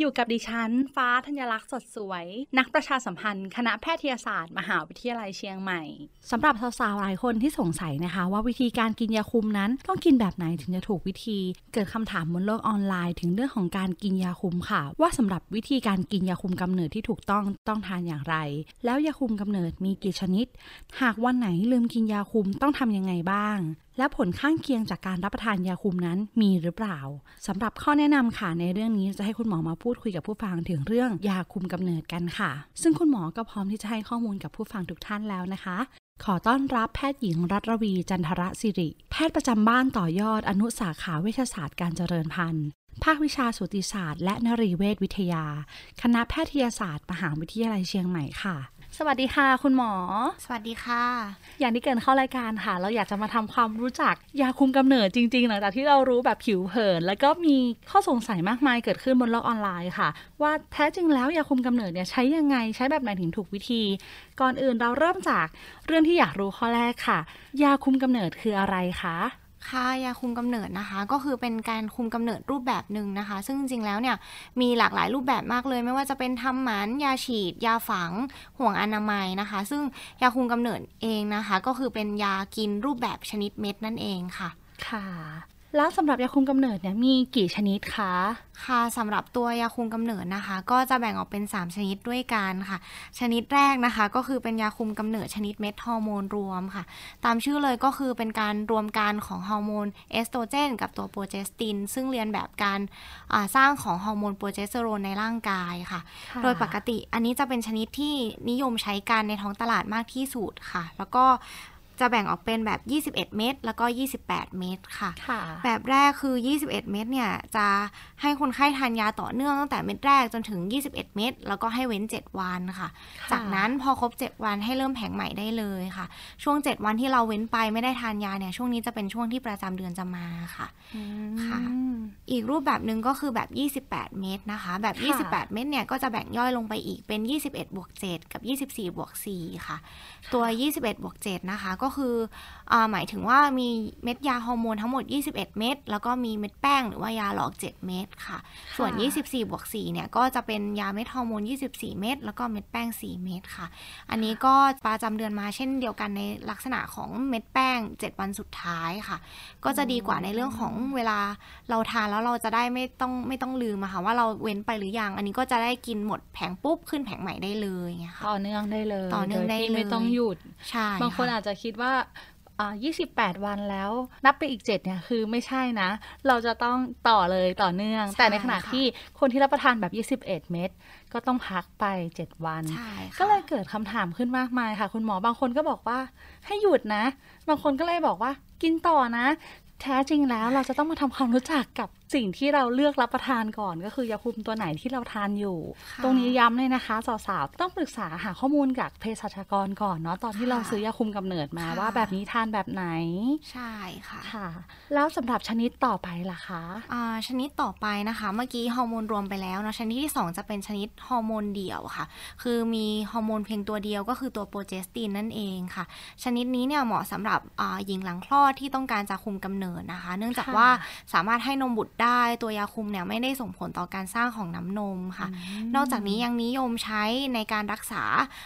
อยู่กับดิฉัน ฟ้าธัญลักษณ์สดสวย นักประชาสัมพันธ์ คณะแพทยศาสตร์ มหาวิทยาลัยเชียงใหม่สำหรับสาวๆหลายคนที่สงสัยนะคะ ว่าวิธีการกินยาคุมนั้น ต้องกินแบบไหนถึงจะถูกวิธี เกิดคำถามบนโลกออนไลน์ ถึงเรื่องของการกินยาคุมค่ะ ว่าสำหรับวิธีการกินยาคุมกำเนิดที่ถูกต้องต้องทานอย่างไร แล้วยาคุมกำเนิดมีกี่ชนิด หากวันไหนลืมกินยาคุมต้องทำยังไงบ้างและผลข้างเคียงจากการรับประทานยาคุมนั้นมีหรือเปล่าสำหรับข้อแนะนำค่ะในเรื่องนี้จะให้คุณหมอมาพูดคุยกับผู้ฟังถึงเรื่องยาคุมกำเนิดกันค่ะ ซึ่งคุณหมอก็พร้อมที่จะให้ข้อมูลกับผู้ฟังทุกท่านแล้วนะคะ ขอต้อนรับแพทย์หญิงรัตรวีจันทรศิริ แพทย์ประจำบ้านต่อยอดอนุสาขาเวชศาสตร์การเจริญพันธุ์ภาควิชาสูติศาสตร์และนรีเวชวิทยา คณะแพทยศาสตร์ มหาวิทยาลัยเชียงใหม่ค่ะ สวัสดีค่ะ คุณหมอ สวัสดีค่ะ อย่างที่เกรินเข้ารายการค่ะ เราอยากจะมาทำความรู้จักยาคุมกำเนิดจริงๆ หลังจากที่เรารู้แบบผิวเผิน แล้วก็มีข้อสงสัยมากมายเกิดขึ้นบนโลกออนไลน์ค่ะ ว่าแท้จริงแล้วยาคุมกำเนิดเนี่ยใช้ยังไงใช้แบบไหนถึงถูกวิธี ก่อนอื่นเราเริ่มจากเรื่องที่อยากรู้ข้อแรกค่ะ ยาคุมกำเนิดคืออะไรคะ ค่ายาคุมกำเนิดนะคะ ก็คือเป็นการคุมกำเนิดรูปแบบหนึ่งนะคะ ซึ่งจริงๆแล้วเนี่ยมีหลากหลายรูปแบบมากเลย ไม่ว่าจะเป็นทำหมันยาฉีด ยาฝัง ห่วงอนามัยนะคะ ซึ่งยาคุมกำเนิดเองนะคะ ก็คือเป็นยากินรูปแบบชนิดเม็ดนั่นเองค่ะ ค่ะ แล้วสำหรับยาคุมกำเนิดเนี่ยมีกี่ชนิดคะ ค่ะสำหรับตัวยาคุมกำเนิดนะคะ ก็จะแบ่งออกเป็น 3 ชนิดด้วยกันค่ะ ชนิดแรกนะคะ ก็คือเป็นยาคุมกำเนิดชนิดเม็ดฮอร์โมนรวมค่ะ ตามชื่อเลยก็คือเป็นการรวมกันของฮอร์โมนเอสโตรเจนกับตัวโปรเจสติน ซึ่งเรียนแบบการอ่าสร้างของฮอร์โมนโปรเจสเตอโรนในร่างกายค่ะค่ะ โดยปกติอันนี้จะเป็นชนิดที่นิยมใช้กันในท้องตลาดมากที่สุดค่ะ แล้วก็ จะแบ่งออกเป็นแบบ 21 เม็ดแล้วก็ 28 เม็ดค่ะค่ะแบบแรกคือ 21 เม็ดเนี่ย จะให้คนไข้ทานยาต่อเนื่องตั้งแต่เม็ดแรกจนถึง 21 เม็ดแล้วก็ให้เว้น 7 วันค่ะค่ะจากนั้นพอครบ 7 วันให้เริ่มแผงใหม่ได้เลยค่ะ ช่วง 7 วันที่เราเว้นไปไม่ได้ทานยาเนี่ย ช่วงนี้จะเป็นช่วงที่ประจำเดือนจะมาค่ะค่ะ อีกรูปแบบหนึ่งก็คือแบบ 28 เม็ดนะคะ แบบค่ะ28 เม็ดเนี่ยก็จะแบ่งย่อยลงไปอีกเป็น 21 บวก 7 กับ 24 บวก 4 ค่ะ ตัว 21 บวก 7 นะคะก็คืออาหมายถึงว่ามีเม็ดยาฮอร์โมนทั้งหมด 21 เม็ดแล้วก็มีเม็ดแป้งหรือว่ายาหลอก 7 เม็ดค่ะ ส่วน 24บวก4เนี่ยก็จะเป็นยาเม็ดฮอร์โมน 24 เม็ดแล้วก็เม็ดแป้ง 4 เม็ดค่ะ อันนี้ก็ประจำเดือนมาเช่นเดียวกันในลักษณะของเม็ดแป้ง 7 วันสุดท้ายค่ะ ก็จะดีกว่าในเรื่องของเวลาเราทานแล้วเราจะได้ไม่ต้องไม่ต้องลืมอะค่ะว่าเราเว้นไปหรือยังอันนี้ก็จะได้กินหมดแผงปุ๊บขึ้นแผงใหม่ได้เลยไงค่ะต่อเนื่องได้เลย ต่อเนื่องได้โยที่ไม่เลยต้องหยุด ใช่ บางคนค่ะอาจจะคิดว่าอ่า28 วันแล้ว นับไปอีก 7 เนี่ย คือไม่ใช่นะ เราจะต้องต่อเลยต่อเนื่อง แต่ในขณะที่คนที่รับประทานแบบ 21 เม็ดก็ต้องพักไป 7 วันใช่ค่ะก็เลยเกิดคำถามขึ้นมากมายค่ะ คุณหมอบางคนก็บอกว่าให้หยุดนะ บางคนก็เลยบอกว่ากินต่อนะ แท้จริงแล้วเราจะต้องมาทำความรู้จักกับสิ่งที่เราเลือกรับประทานก่อน ก็คือยาคุมตัวไหนที่เราทานอยู่ค่ะตรงนี้ย้ำเลยนะคะสาวๆต้องปรึกษาหาข้อมูลจากเภสัชกรก่อนเนาะตอนที่ค่ะเราซื้อยาคุมกำเนิดมาค่ะว่าแบบนี้ทานแบบไหน ใช่ค่ะค่ะ แล้วสำหรับชนิดต่อไปล่ะคะอ่าชนิดต่อไปนะคะ เมื่อกี้ฮอร์โมนรวมไปแล้วเนอะชนิดที่ 2 จะเป็นชนิดฮอร์โมนเดี่ยวค่ะ คือมีฮอร์โมนเพียงตัวเดียวก็คือตัวโปรเจสตินนั่นเองค่ะ ชนิดนี้เนี่ยเหมาะสำหรับอ่าหญิงหลังคลอดที่ต้องการจะคุมกำเนิดนะคะ เนื่องจากค่ะว่าสามารถให้นมบุตรได้ตัวยาคุมเนี่ยไม่ได้ส่งผลต่อการสร้างของน้ำนมค่ะ นอกจากนี้ยังนิยมใช้ในการรักษา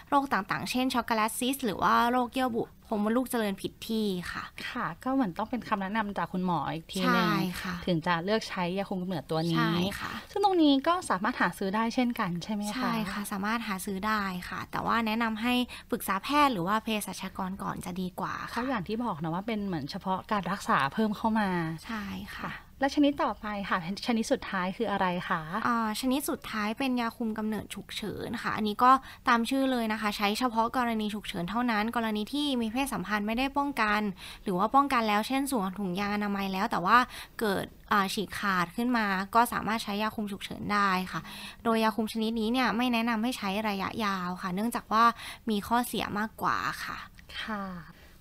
โรคต่างๆ เช่นช็อกโกแลตซิสหรือว่าโรคเยื่อบุ โพรงมดลูกเจริญผิดที่ค่ะ ค่ะ ก็เหมือนต้องเป็นคำแนะนำจากคุณหมออีกทีหนึงใช่ค่ะถึงจะเลือกใช้ยาคุมกำเนิดตัวนี้ใช่ค่ะ ซึ่งตรงนี้ก็สามารถหาซื้อได้เช่นกันใช่ไหมคะ ใช่ค่ะ สามารถหาซื้อได้ค่ะ แต่ว่าแนะนำให้ปรึกษาแพทย์หรือว่าเภสัชกรก่อนจะดีกว่าเขาค่ะอย่างที่บอกนะว่าเป็นเหมือนเฉพาะการรักษาเพิ่มเข้ามา ใช่ค่ะค่ะ และชนิดต่อไปค่ะ ชนิดสุดท้ายคืออะไรคะอ่าชนิดสุดท้ายเป็นยาคุมกำเนิดฉุกเฉินค่ะ อันนี้ก็ตามชื่อเลยนะคะ ใช้เฉพาะกรณีฉุกเฉินเท่านั้น กรณีที่มีเพศสัมพันธ์ไม่ได้ป้องกัน หรือว่าป้องกันแล้วเช่นสวมถุงยางอนามัยแล้ว แต่ว่าเกิดอ่าฉีกขาดขึ้นมา ก็สามารถใช้ยาคุมฉุกเฉินได้ค่ะ โดยยาคุมชนิดนี้เนี่ยไม่แนะนำให้ใช้ระยะยาวค่ะ เนื่องจากว่ามีข้อเสียมากกว่าค่ะ ค่ะ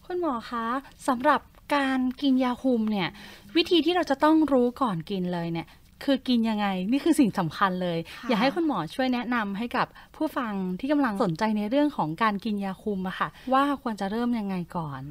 คุณหมอคะสำหรับ การกินยาคุมเนี่ย วิธีที่เราจะต้องรู้ก่อนกินเลยเนี่ย คือกินยังไง นี่คือสิ่งสำคัญเลยค่ะอยากให้คุณหมอช่วยแนะนำให้กับผู้ฟังที่กำลังสนใจในเรื่องของการกินยาคุมอะค่ะ ว่าควรจะเริ่มยังไงก่อน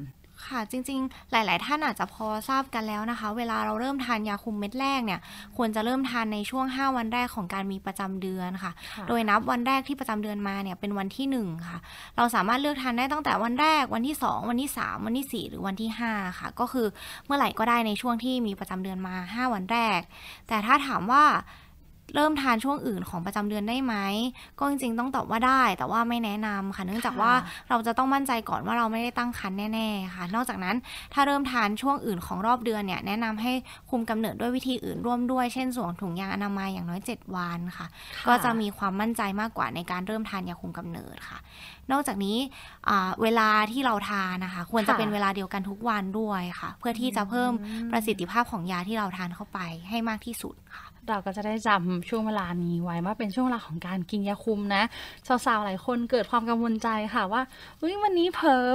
ค่ะจริงๆ หลายๆ ท่านอาจจะพอทราบกันแล้วนะคะ เวลาเราเริ่มทานยาคุมเม็ดแรกเนี่ยควรจะเริ่มทานในช่วง 5 วันแรกของการมีประจำเดือนค่ะค่ะ โดยนับวันแรกที่ประจำเดือนมาเนี่ยเป็นวันที่ 1 ค่ะ เราสามารถเลือกทานได้ตั้งแต่วันแรกวันที่ 2 วันที่ 3 วันที่ 4 หรือวันที่ 5 ค่ะ ก็คือเมื่อไหร่ก็ได้ในช่วงที่มีประจำเดือนมา 5 วันแรก แต่ถ้าถามว่า เริ่มทานช่วงอื่นของประจำเดือนได้ไหม ก็จริงๆต้องตอบว่าได้ แต่ว่าไม่แนะนำค่ะ เนื่องจากว่าเราจะต้องมั่นใจก่อนว่าเราไม่ได้ตั้งครรภ์แน่ๆค่ะ นอกจากนั้นถ้าเริ่มทานช่วงอื่นของรอบเดือนเนี่ยแนะนำให้คุมกำเนิดด้วยวิธีอื่นร่วมด้วย เช่นสวมถุงยางอนามัยอย่างน้อย 7 วันค่ะ ก็จะมีความมั่นใจมากกว่าในการเริ่มทานยาคุมกำเนิดค่ะ นอกจากนี้อ่าเวลาที่เราทานนะคะ ควรจะค่ะเป็นเวลาเดียวกันทุกวันด้วยค่ะ เพื่อที่จะเพิ่มประสิทธิภาพของยาที่เราทานเข้าไปให้มากที่สุดค่ะเราก็จะได้จำช่วงเวลานี้ไว้ว่าเป็นช่วงเวลาของการกินยาคุมนะสาวๆหลายคนเกิดความกังวลใจค่ะว่าเฮ้ยวันนี้เผลอ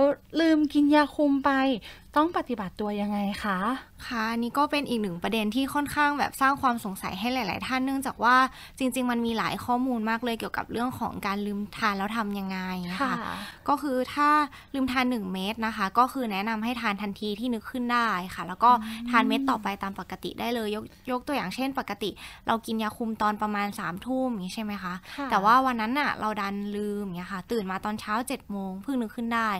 ลืมกินยาคุมไปต้องปฏิบัติตัวยังไงคะค่ะอันนี้ก็เป็นอีกหนึ่งประเด็นที่ค่อนข้างแบบสร้างความสงสัยให้หลาย ๆ ท่านเนื่องจากว่าจริง ๆ มันมีหลายข้อมูลมากเลยเกี่ยวกับเรื่องของการลืมทานแล้วทำยังไงนะคะก็คือถ้าลืมทาน 1 เม็ดนะคะ ก็คือแนะนำให้ทานทันทีที่นึกขึ้นได้ค่ะ แล้วก็ทานเม็ดต่อไปตามปกติได้เลยยกยกตัวอย่างเช่น ปกติ เรากินยาคุมตอนประมาณ3ามทุ่มอย่างนี้ใช่ไหมคะค่ะแต่ว่าวันนั้นน่ะเราดันลืมอย่างเงี้ยค่ะ ตื่นมาตอนเช้า7จ็ดโมงเพิ่งนึกขึ้นได้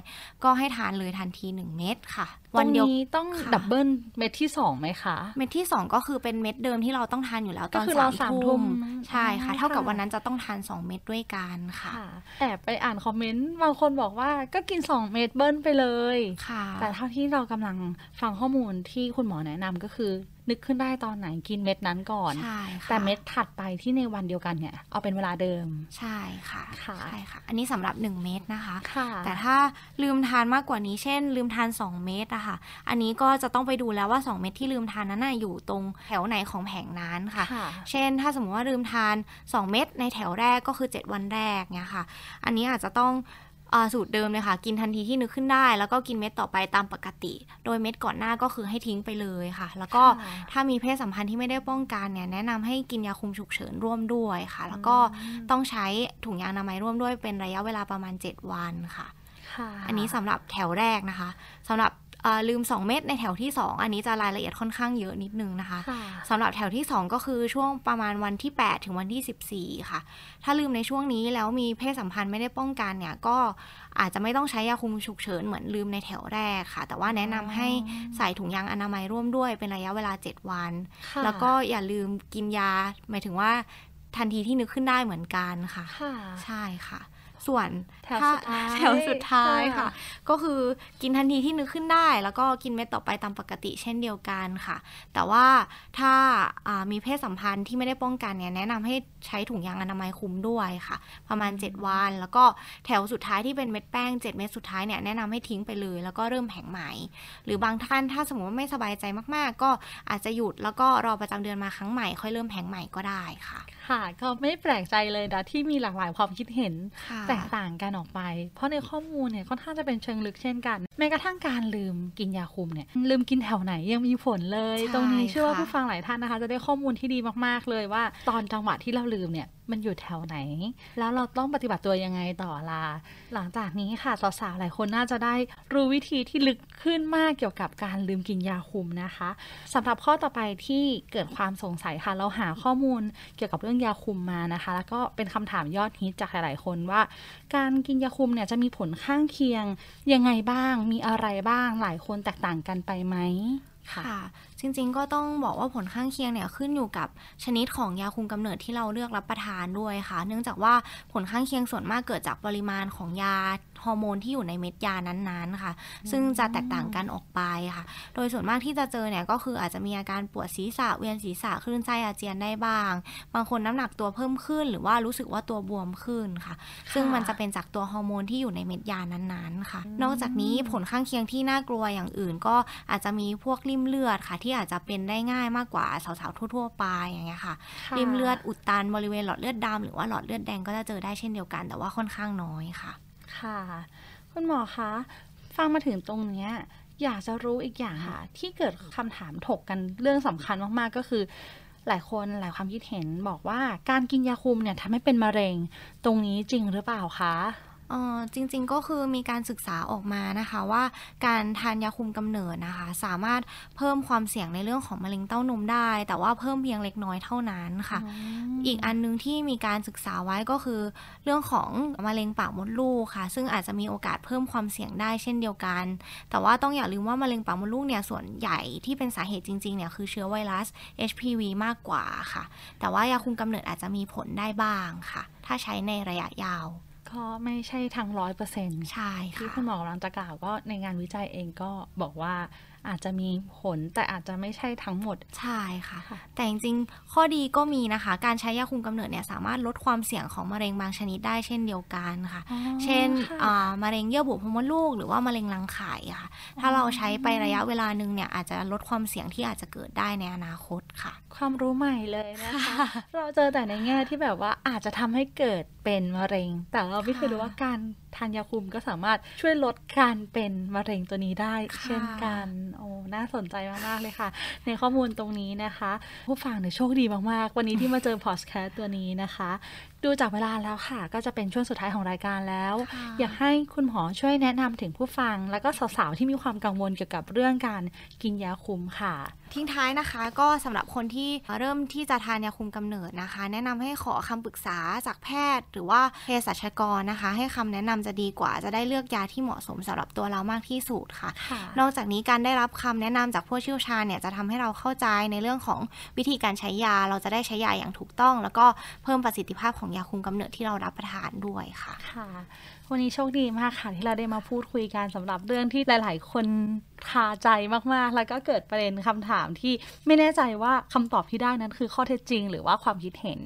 ก็ให้ทานเลยทันที 1 เม็ดค่ะ วัวันนเดีเดียยววต้องค่ะดับเบิลเม็ดที่สองไหมคะ เม็ดที่2ก็คือเป็นเม็ดเดิมที่เราต้องทานอยู่แล้วตก็อนคือเราสามสามทุ่ทุ่มมใช่ค่ะอ๋อเท่ากับค่ะวันนั้นจะต้องทาน2เม็ดด้วยกันค่ะค่ะแอบไปอ่านคอมเมนต์บางคนบอกว่าก็กิน2เม็ดเบิ้ลไปเลยค่ะ แต่เท่าที่เรากำลังฟังข้อมูลที่คุณหมอแนะนำก็คือนึกขึ้นได้ตอนไหนกินเม็ดนั้นก่อนใช่ค่ะแต่เม็ดถัดไปที่ในวันเดียวกันเนี่ยเอาเป็นเวลาเดิม ใช่ค่ะค่ะใช่ค่ะ อันนี้สำหรับ 1 เม็ดนะคะค่ะแต่ถ้าลืมทานมากกว่านี้เช่น ลืมทาน 2 เม็ดอะค่ะ อันนี้ก็จะต้องไปดูแล้วว่า 2 เม็ดที่ลืมทานนั้นน่ะอยู่ตรงแถวไหนของแผงนั้นค่ะค่ะ เช่น ถ้าสมมติว่าลืมทาน 2 เม็ดในแถวแรกก็คือ 7 วันแรกเนี่ยค่ะ อันนี้อาจจะต้องอ่า สูตรเดิมเลยค่ะ กินทันทีที่นึกขึ้นได้ แล้วก็กินเม็ดต่อไปตามปกติ โดยเม็ดก่อนหน้าก็คือให้ทิ้งไปเลยค่ะ แล้วก็ค่ะถ้ามีเพศสัมพันธ์ที่ไม่ได้ป้องกันเนี่ยแนะนำให้กินยาคุมฉุกเฉินร่วมด้วยค่ะ แล้วก็ต้องใช้ถุงยางอนามัยร่วมด้วยเป็นระยะเวลาประมาณ 7 วันค่ะค่ะอันนี้สำหรับแถวแรกนะคะสำหรับเอ่อ ลืม 2 เม็ดในแถวที่ 2 อันนี้จะรายละเอียดค่อนข้างเยอะนิดนึงนะคะค่ะสำหรับแถวที่ 2 ก็คือช่วงประมาณวันที่ 8 ถึงวันที่ 14 ค่ะ ถ้าลืมในช่วงนี้แล้วมีเพศสัมพันธ์ไม่ได้ป้องกันเนี่ยก็อาจจะไม่ต้องใช้ยาคุมฉุกเฉินเหมือนลืมในแถวแรกค่ะ แต่ว่าแนะนำให้ใส่ถุงยางอนามัยร่วมด้วยเป็นระยะเวลา 7 วันค่ะแล้วก็อย่าลืมกินยา หมายถึงว่าทันทีที่นึกขึ้นได้เหมือนกันค่ะค่ะใช่ค่ะ ส่วนแถวถ้สุดท้ายแถวสุดท้ายค่ะค่ะ ก็คือกินทันทีที่นึกขึ้นได้ แล้วก็กินเม็ดต่อไปตามปกติเช่นเดียวกันค่ะ แต่ว่าถ้าอ่ามีเพศสัมพันธ์ที่ไม่ได้ป้องกันเนี่ยแนะนำให้ใช้ถุงยางอนามัยคุมด้วยค่ะ ประมาณ 7 วัน แล้วก็แถวสุดท้ายที่เป็นเม็ดแป้ง 7 เม็ดสุดท้ายเนี่ยแนะนำให้ทิ้งไปเลย แล้วก็เริ่มแผงใหม่หรือบางท่านถ้าสมมติว่าไม่สบายใจมาก ๆ ก็อาจจะหยุดแล้วก็รอประจำเดือนมาครั้งใหม่ค่อยเริ่มแผงใหม่ก็ได้ค่ะ ค่ะ ก็ไม่แปลกใจเลยนะที่มีหลากหลายความคิดเห็นค่ะแตกต่างกันออกไป เพราะในข้อมูลเนี่ยค่อนข้างจะเป็นเชิงลึกเช่นกัน แม้กระทั่งการลืมกินยาคุมเนี่ยลืมกินแถวไหนยังมีผลเลย ตรงนี้เชื่อว่าผู้ฟังหลายท่านนะคะ จะได้ข้อมูลที่ดีมากๆเลยว่า ตอนจังหวะที่เราลืมเนี่ยมันอยู่แถวไหน แล้วเราต้องปฏิบัติตัวยังไงต่อล่ะหลังจากนี้ค่ะสาวๆหลายคนน่าจะได้รู้วิธีที่ลึกขึ้นมากเกี่ยวกับการลืมกินยาคุมนะคะสำหรับข้อต่อไปที่เกิดความสงสัยค่ะ เราหาข้อมูลเกี่ยวกับเรื่องยาคุมมานะคะ แล้วก็เป็นคำถามยอดฮิตจากหลายๆคนว่า การกินยาคุมเนี่ยจะมีผลข้างเคียงยังไงบ้าง มีอะไรบ้าง หลายคนแตกต่างกันไปไหม ค่ะ จริงๆก็ต้องบอกว่าผลข้างเคียงเนี่ยขึ้นอยู่กับชนิดของยาคุมกำเนิดที่เราเลือกรับประทานด้วยค่ะ เนื่องจากว่าผลข้างเคียงส่วนมากเกิดจากปริมาณของยา ฮอร์โมนที่อยู่ในเม็ดยานั้นๆค่ะ ซึ่งจะแตกต่างกันออกไปค่ะ โดยส่วนมากที่จะเจอเนี่ยก็คืออาจจะมีอาการปวดศีรษะเวียนศีรษะคลื่นไส้อาเจียนได้บ้าง บางคนน้ำหนักตัวเพิ่มขึ้น หรือว่ารู้สึกว่าตัวบวมขึ้นค่ะ ซึ่งมันจะเป็นจากตัวฮอร์โมนที่อยู่ในเม็ดยานั้นๆค่ะ นอกจากนี้ผลข้างเคียงที่น่ากลัวอย่างอื่น ก็อาจจะมีพวกริ่มเลือดค่ะ ที่อาจจะเป็นได้ง่ายมากกว่าสาวๆทั่วๆไปอย่างเงี้ยค่ะค่ะริ่มเลือดอุดตันบริเวณหลอดเลือดดำหรือว่าหลอดเลือดแดงก็จะเจอได้เช่นเดียวกัน แต่ว่าค่อนข้างน้อยค่ะ ค่ะ คุณหมอคะ ฟังมาถึงตรงเนี้ย อยากจะรู้อีกอย่างค่ะ ที่เกิดคำถามถกกันเรื่องสำคัญมากๆก็คือ หลายคนหลายความคิดเห็นบอกว่าการกินยาคุมเนี่ยทำให้เป็นมะเร็ง ตรงนี้จริงหรือเปล่าคะ เออจริงๆก็คือมีการศึกษาออกมานะคะว่าการทานยาคุมกำเนิดนะคะ สามารถเพิ่มความเสี่ยงในเรื่องของมะเร็งเต้านมได้ แต่ว่าเพิ่มเพียงเล็กน้อยเท่านั้นค่ะอีกอันนึงที่มีการศึกษาไว้ก็คือ เรื่องของมะเร็งปากมดลูกค่ะ ซึ่งอาจจะมีโอกาสเพิ่มความเสี่ยงได้เช่นเดียวกัน แต่ว่าต้องอย่าลืมว่ามะเร็งปากมดลูกเนี่ยส่วนใหญ่ที่เป็นสาเหตุจริงๆเนี่ยคือเชื้อไวรัส HPV มากกว่าค่ะ แต่ว่ายาคุมกำเนิดอาจจะมีผลได้บ้างค่ะ ถ้าใช้ในระยะยาว ก็ไม่ใช่ทั้งร้อยเปอร์เซ็นต์ใช่ที่ค่ะคุณหมอกำลังจะกล่าวก็ในงานวิจัยเองก็บอกว่า อาจจะมีผลแต่อาจจะไม่ใช่ทั้งหมด ใช่ค่ะค่ะแต่จริงๆ ข้อดีก็มีนะคะ การใช้ยาคุมกำเนิดเนี่ยสามารถลดความเสี่ยงของมะเร็งบางชนิดได้เช่นเดียวกันค่ะ เช่นค่ะอ่ามะเร็งเยื่อบุโพรงมดลูก หรือว่ามะเร็งรังไข่อะค่ะ ถ้าเราใช้ไประยะเวลาหนึ่งเนี่ยอาจจะลดความเสี่ยงที่อาจจะเกิดได้ในอนาคตค่ะ ความรู้ใหม่เลยนะคะ เราเจอแต่ในแง่ที่แบบว่าอาจจะทำให้เกิดเป็นมะเร็ง แต่เราไม่เคยรู้ว่าการ ทานยาคุมก็สามารถช่วยลดการเป็นมะเร็งตัวนี้ได้ค่ะเช่นกันโอ้น่าสนใจมาก ๆ เลยค่ะ ในข้อมูลตรงนี้นะคะ ผู้ฟังเนี่ยโชคดีมาก ๆ วันนี้ที่มาเจอพอดแคสต์ตัวนี้นะคะ ดูจากเวลาแล้วค่ะ ก็จะเป็นช่วงสุดท้ายของรายการแล้วค่ะอยากให้คุณหมอช่วยแนะนำถึงผู้ฟัง แล้วก็สาวๆที่มีความกังวลเกี่ยวกับเรื่องการกินยาคุมค่ะ ทิ้งท้ายนะคะ ก็สำหรับคนที่เริ่มที่จะทานยาคุมกำเนิดนะคะ แนะนำให้ขอคำปรึกษาจากแพทย์ หรือว่าเภสัชกรนะคะ ให้คำแนะนำจะดีกว่าจะได้เลือกยาที่เหมาะสมสำหรับตัวเรามากที่สุดค่ะค่ะนอกจากนี้การได้รับคำแนะนำจากผู้เชี่ยวชาญเนี่ยจะทำให้เราเข้าใจในเรื่องของวิธีการใช้ยา เราจะได้ใช้ยาอย่างถูกต้อง แล้วก็เพิ่มประสิทธิภาพของยาคุมกำเนิดที่เรารับประทานด้วยค่ะค่ะ วันนี้โชคดีมากค่ะที่เราได้มาพูดคุยกันสำหรับเรื่องที่หลาย ๆ คนคาใจมากๆ แล้วก็เกิดประเด็นคำถามที่ไม่แน่ใจว่าคำตอบที่ได้นั้นคือข้อเท็จจริง หรือว่าความคิดเห็น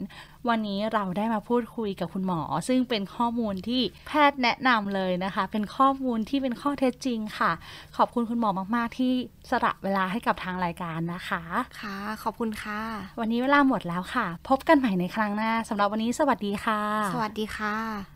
วันนี้เราได้มาพูดคุยกับคุณหมอ ซึ่งเป็นข้อมูลที่แพทย์แนะนำเลยนะคะ เป็นข้อมูลที่เป็นข้อเท็จจริงค่ะ ขอบคุณคุณหมอมากๆ ที่สละเวลาให้กับทางรายการนะคะค่ะ ขอบคุณค่ะ วันนี้เวลาหมดแล้วค่ะ พบกันใหม่ในครั้งหน้าสำหรับวันนี้สวัสดีค่ะ สวัสดีค่ะ